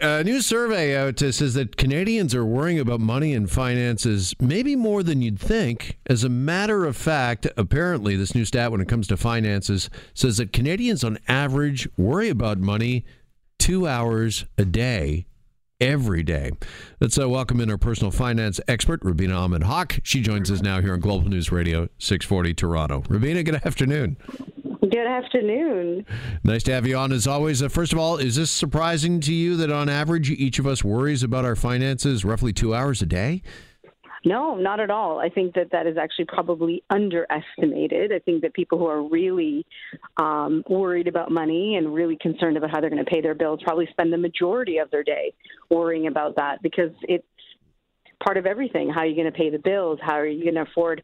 A new survey out uh, says that Canadians are worrying about money and finances maybe more than you'd think. As a matter of fact, apparently, this new stat when it comes to finances says that Canadians on average worry about money two hours a day every day. Let's uh, welcome in our personal finance expert, Rubina Ahmed Haq. She joins us now here on Global News Radio 640 Toronto. Rubina, good afternoon. Good afternoon. Nice to have you on as always. Uh, first of all, is this surprising to you that on average each of us worries about our finances roughly two hours a day? No, not at all. I think that that is actually probably underestimated. I think that people who are really um, worried about money and really concerned about how they're going to pay their bills probably spend the majority of their day worrying about that because it's part of everything. How are you going to pay the bills? How are you going to afford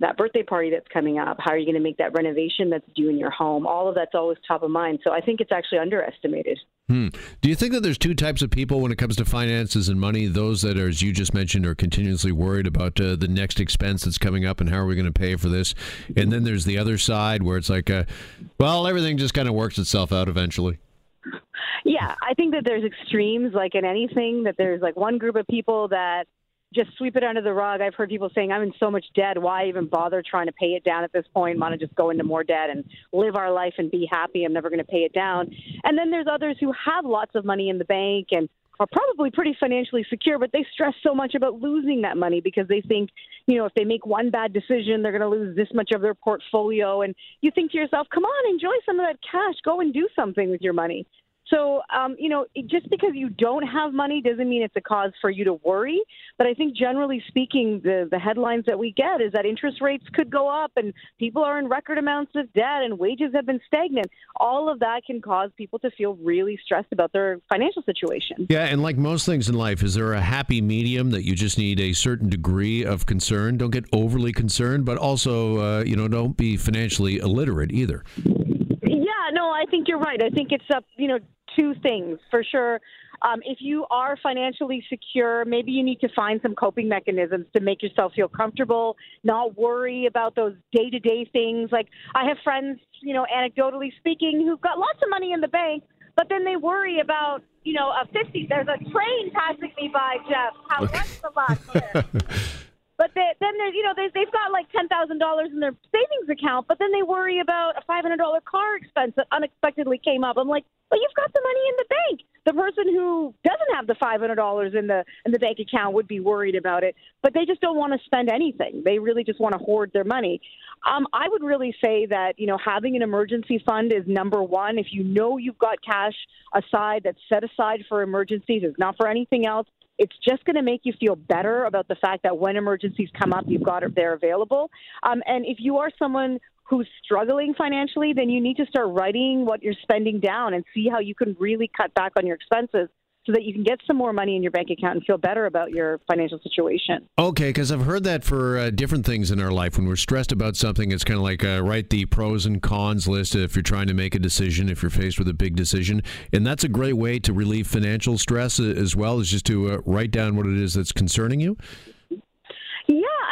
that birthday party that's coming up? How are you going to make that renovation that's due in your home? All of that's always top of mind. So I think it's actually underestimated. Hmm. Do you think that there's two types of people when it comes to finances and money? Those that are, as you just mentioned, are continuously worried about uh, the next expense that's coming up and how are we going to pay for this? And then there's the other side where it's like, uh, well, everything just kind of works itself out eventually. Yeah, I think that there's extremes, like in anything, that there's like one group of people that just sweep it under the rug. I've heard people saying, I'm in so much debt. Why even bother trying to pay it down at this point? Want to just go into more debt and live our life and be happy. I'm never going to pay it down. And then there's others who have lots of money in the bank and are probably pretty financially secure, but they stress so much about losing that money because they think, you know, if they make one bad decision, they're going to lose this much of their portfolio. And you think to yourself, come on, enjoy some of that cash. Go and do something with your money. So, um, you know, just because you don't have money doesn't mean it's a cause for you to worry. But I think generally speaking, the, the headlines that we get is that interest rates could go up and people are in record amounts of debt and wages have been stagnant. All of that can cause people to feel really stressed about their financial situation. Yeah, and like most things in life, is there a happy medium that you just need a certain degree of concern? Don't get overly concerned, but also, uh, you know, don't be financially illiterate either. Yeah, no, I think you're right. I think it's up, you know, two things for sure. Um, if you are financially secure, maybe you need to find some coping mechanisms to make yourself feel comfortable, not worry about those day to day things. Like I have friends, you know, anecdotally speaking, who've got lots of money in the bank, but then they worry about, you know, a 50, there's a train passing me by, Jeff. How, much the lot here? But they, then there's, you know, they, they've got like ten thousand dollars in their savings account, but then they worry about a five hundred dollar car expense that unexpectedly came up. I'm like, well, you've got the money in the bank. The person who doesn't have the five hundred dollars in the in the bank account would be worried about it, but they just don't want to spend anything. They really just want to hoard their money. Um, I would really say that you know having an emergency fund is number one. If you know you've got cash aside that's set aside for emergencies, it's not for anything else it's just going to make you feel better about the fact that when emergencies come up, you've got it there available. Um, and if you are someone who's struggling financially, then you need to start writing what you're spending down and see how you can really cut back on your expenses so that you can get some more money in your bank account and feel better about your financial situation. Okay, because I've heard that for uh, different things in our life. When we're stressed about something, it's kind of like uh, write the pros and cons list if you're trying to make a decision, if you're faced with a big decision. And that's a great way to relieve financial stress uh, as well, is just to uh, write down what it is that's concerning you.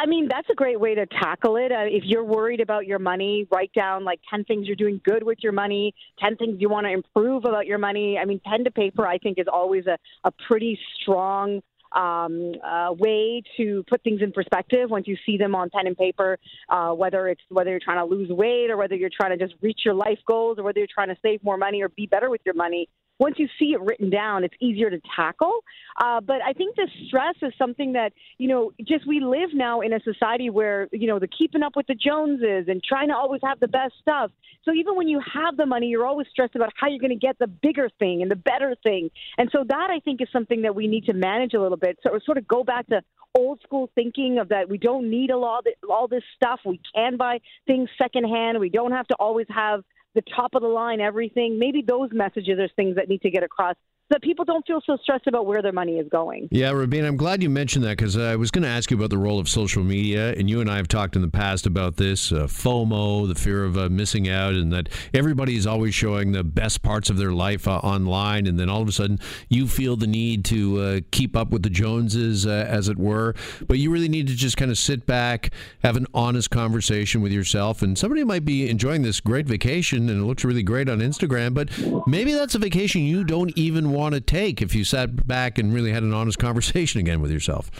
I mean, that's a great way to tackle it. Uh, if you're worried about your money, write down like 10 things you're doing good with your money, 10 things you want to improve about your money. I mean, pen to paper, I think, is always a, a pretty strong um, uh, way to put things in perspective once you see them on pen and paper. Uh, whether it's whether you're trying to lose weight or whether you're trying to just reach your life goals or whether you're trying to save more money or be better with your money, once you see it written down, it's easier to tackle. Uh, but I think the stress is something that, you know, just we live now in a society where, you know, the keeping up with the Joneses and trying to always have the best stuff. So even when you have the money, you're always stressed about how you're going to get the bigger thing and the better thing. And so that I think is something that we need to manage a little bit. So sort of go back to old school thinking of that we don't need a lot all this stuff. We can buy things secondhand. We don't have to always have the top of the line everything. Maybe those messages are things that need to get across that people don't feel so stressed about where their money is going. Yeah, Rabin, I'm glad you mentioned that because I was going to ask you about the role of social media, and you and I have talked in the past about this uh, FOMO, the fear of uh, missing out, and that everybody is always showing the best parts of their life uh, online, and then all of a sudden you feel the need to uh, keep up with the Joneses, uh, as it were. But you really need to just kind of sit back, have an honest conversation with yourself, and somebody might be enjoying this great vacation, and it looks really great on Instagram, but maybe that's a vacation you don't even want to take if you sat back and really had an honest conversation again with yourself.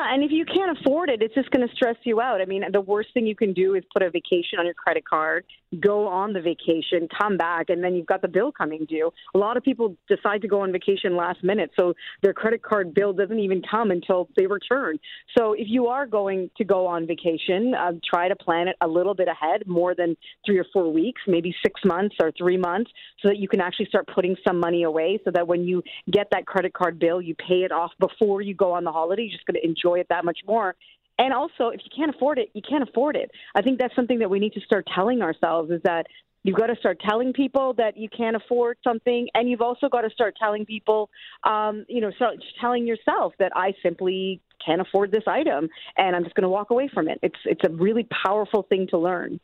Yeah, and if you can't afford it, it's just going to stress you out. I mean, the worst thing you can do is put a vacation on your credit card, go on the vacation, come back, and then you've got the bill coming due. A lot of people decide to go on vacation last minute, so their credit card bill doesn't even come until they return. So if you are going to go on vacation, uh, try to plan it a little bit ahead, more than three or four weeks, maybe six months or three months, so that you can actually start putting some money away so that when you get that credit card bill, you pay it off before you go on the holiday. You're just going to enjoy it that much more. And also, if you can't afford it, you can't afford it. I think that's something that we need to start telling ourselves is that you've got to start telling people that you can't afford something, and you've also got to start telling people, um, you know, start telling yourself that I simply can't afford this item, and I'm just going to walk away from it. It's it's a really powerful thing to learn.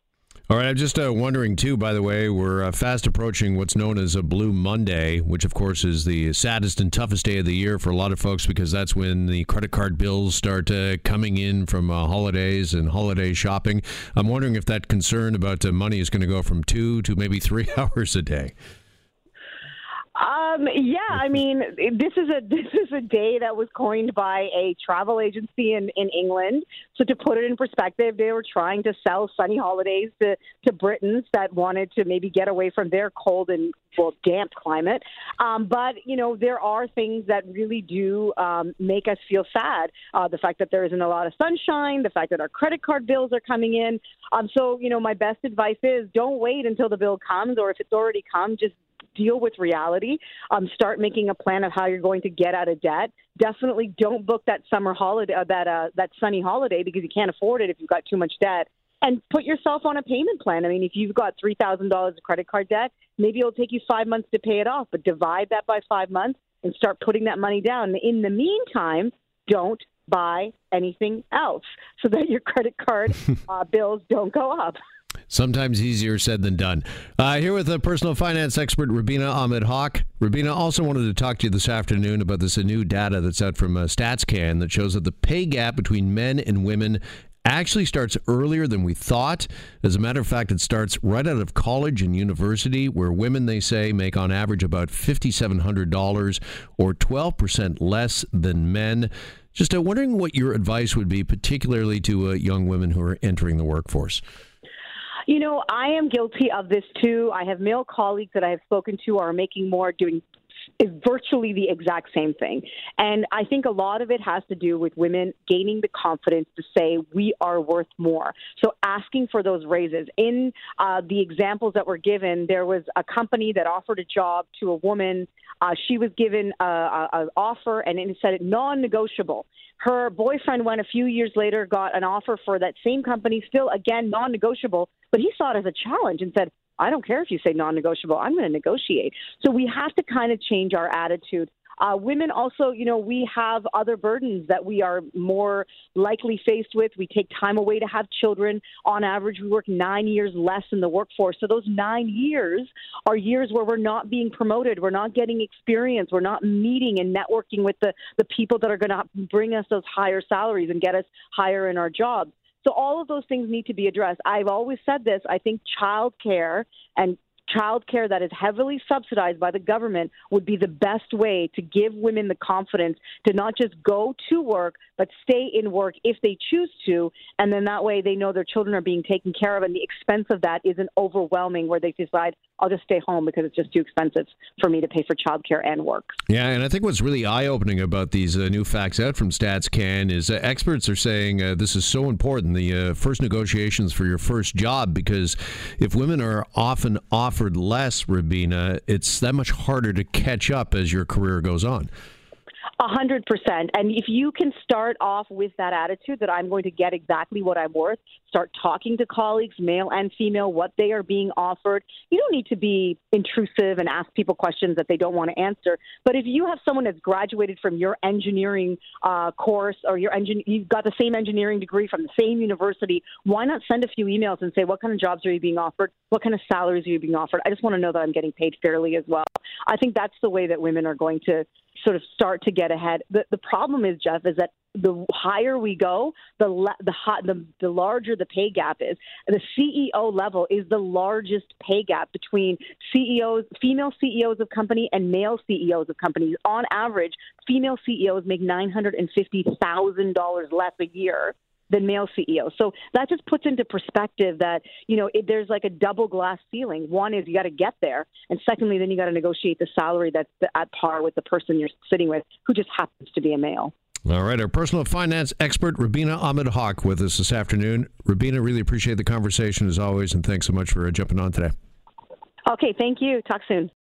All right, I'm just uh, wondering too. By the way, we're uh, fast approaching what's known as a Blue Monday, which of course is the saddest and toughest day of the year for a lot of folks because that's when the credit card bills start uh, coming in from uh, holidays and holiday shopping. I'm wondering if that concern about uh, money is going to go from two to maybe three hours a day. Um, yeah, I mean, this is a this is a day that was coined by a travel agency in, in England. So to put it in perspective, they were trying to sell sunny holidays to, to Britons that wanted to maybe get away from their cold and well damp climate. Um, but you know, there are things that really do um, make us feel sad. Uh, the fact that there isn't a lot of sunshine, the fact that our credit card bills are coming in. Um, so you know, my best advice is don't wait until the bill comes, or if it's already come, just deal with reality. Um, start making a plan of how you're going to get out of debt. Definitely don't book that summer holiday, uh, that uh, that sunny holiday because you can't afford it if you've got too much debt. And put yourself on a payment plan. I mean, if you've got three thousand dollars of credit card debt, maybe it'll take you five months to pay it off. But divide that by five months and start putting that money down. In the meantime, don't buy anything else so that your credit card uh, bills don't go up. Sometimes easier said than done. Uh, here with a personal finance expert, Rubina Ahmed Haq. Rubina also wanted to talk to you this afternoon about this new data that's out from uh, StatsCan that shows that the pay gap between men and women actually starts earlier than we thought. As a matter of fact, it starts right out of college and university, where women, they say, make on average about $5,700 or 12% less than men. Just uh, wondering what your advice would be, particularly to uh, young women who are entering the workforce. You know, I am guilty of this too. I have male colleagues that I have spoken to are making more, doing is virtually the exact same thing. And I think a lot of it has to do with women gaining the confidence to say we are worth more. So asking for those raises. In uh, the examples that were given, there was a company that offered a job to a woman. Uh, she was given an offer and it said non-negotiable. Her boyfriend went a few years later, got an offer for that same company, still again non-negotiable, but he saw it as a challenge and said, I don't care if you say non negotiable, I'm going to negotiate. So we have to kind of change our attitude. Uh, women also, you know, we have other burdens that we are more likely faced with. We take time away to have children. On average, we work nine years less in the workforce. So those nine years are years where we're not being promoted, we're not getting experience, we're not meeting and networking with the, the people that are going to bring us those higher salaries and get us higher in our jobs. So all of those things need to be addressed. I've always said this. I think childcare and childcare that is heavily subsidized by the government would be the best way to give women the confidence to not just go to work, but stay in work if they choose to. And then that way they know their children are being taken care of and the expense of that isn't overwhelming where they decide, I'll just stay home because it's just too expensive for me to pay for childcare and work. Yeah, and I think what's really eye opening about these uh, new facts out from StatsCan is uh, experts are saying uh, this is so important the uh, first negotiations for your first job because if women are often offered less, Rubina, it's that much harder to catch up as your career goes on. A hundred percent. And if you can start off with that attitude that I'm going to get exactly what I'm worth, start talking to colleagues, male and female, what they are being offered. You don't need to be intrusive and ask people questions that they don't want to answer. But if you have someone that's graduated from your engineering uh, course or your engine, you've got the same engineering degree from the same university, why not send a few emails and say, what kind of jobs are you being offered? What kind of salaries are you being offered? I just want to know that I'm getting paid fairly as well. I think that's the way that women are going to sort of start to get ahead. The, the problem is, Jeff, is that the higher we go, the le- the, hot, the the larger the pay gap is. The CEO level is the largest pay gap between CEOs, female CEOs of company, and male CEOs of companies. On average, female CEOs make nine hundred and fifty thousand dollars less a year than male CEOs. So that just puts into perspective that, you know, it, there's like a double glass ceiling. One is you got to get there. And secondly, then you got to negotiate the salary that's at par with the person you're sitting with who just happens to be a male. All right. Our personal finance expert, Rubina Ahmed Haq, with us this afternoon. Rubina, really appreciate the conversation as always. And thanks so much for jumping on today. Okay. Thank you. Talk soon.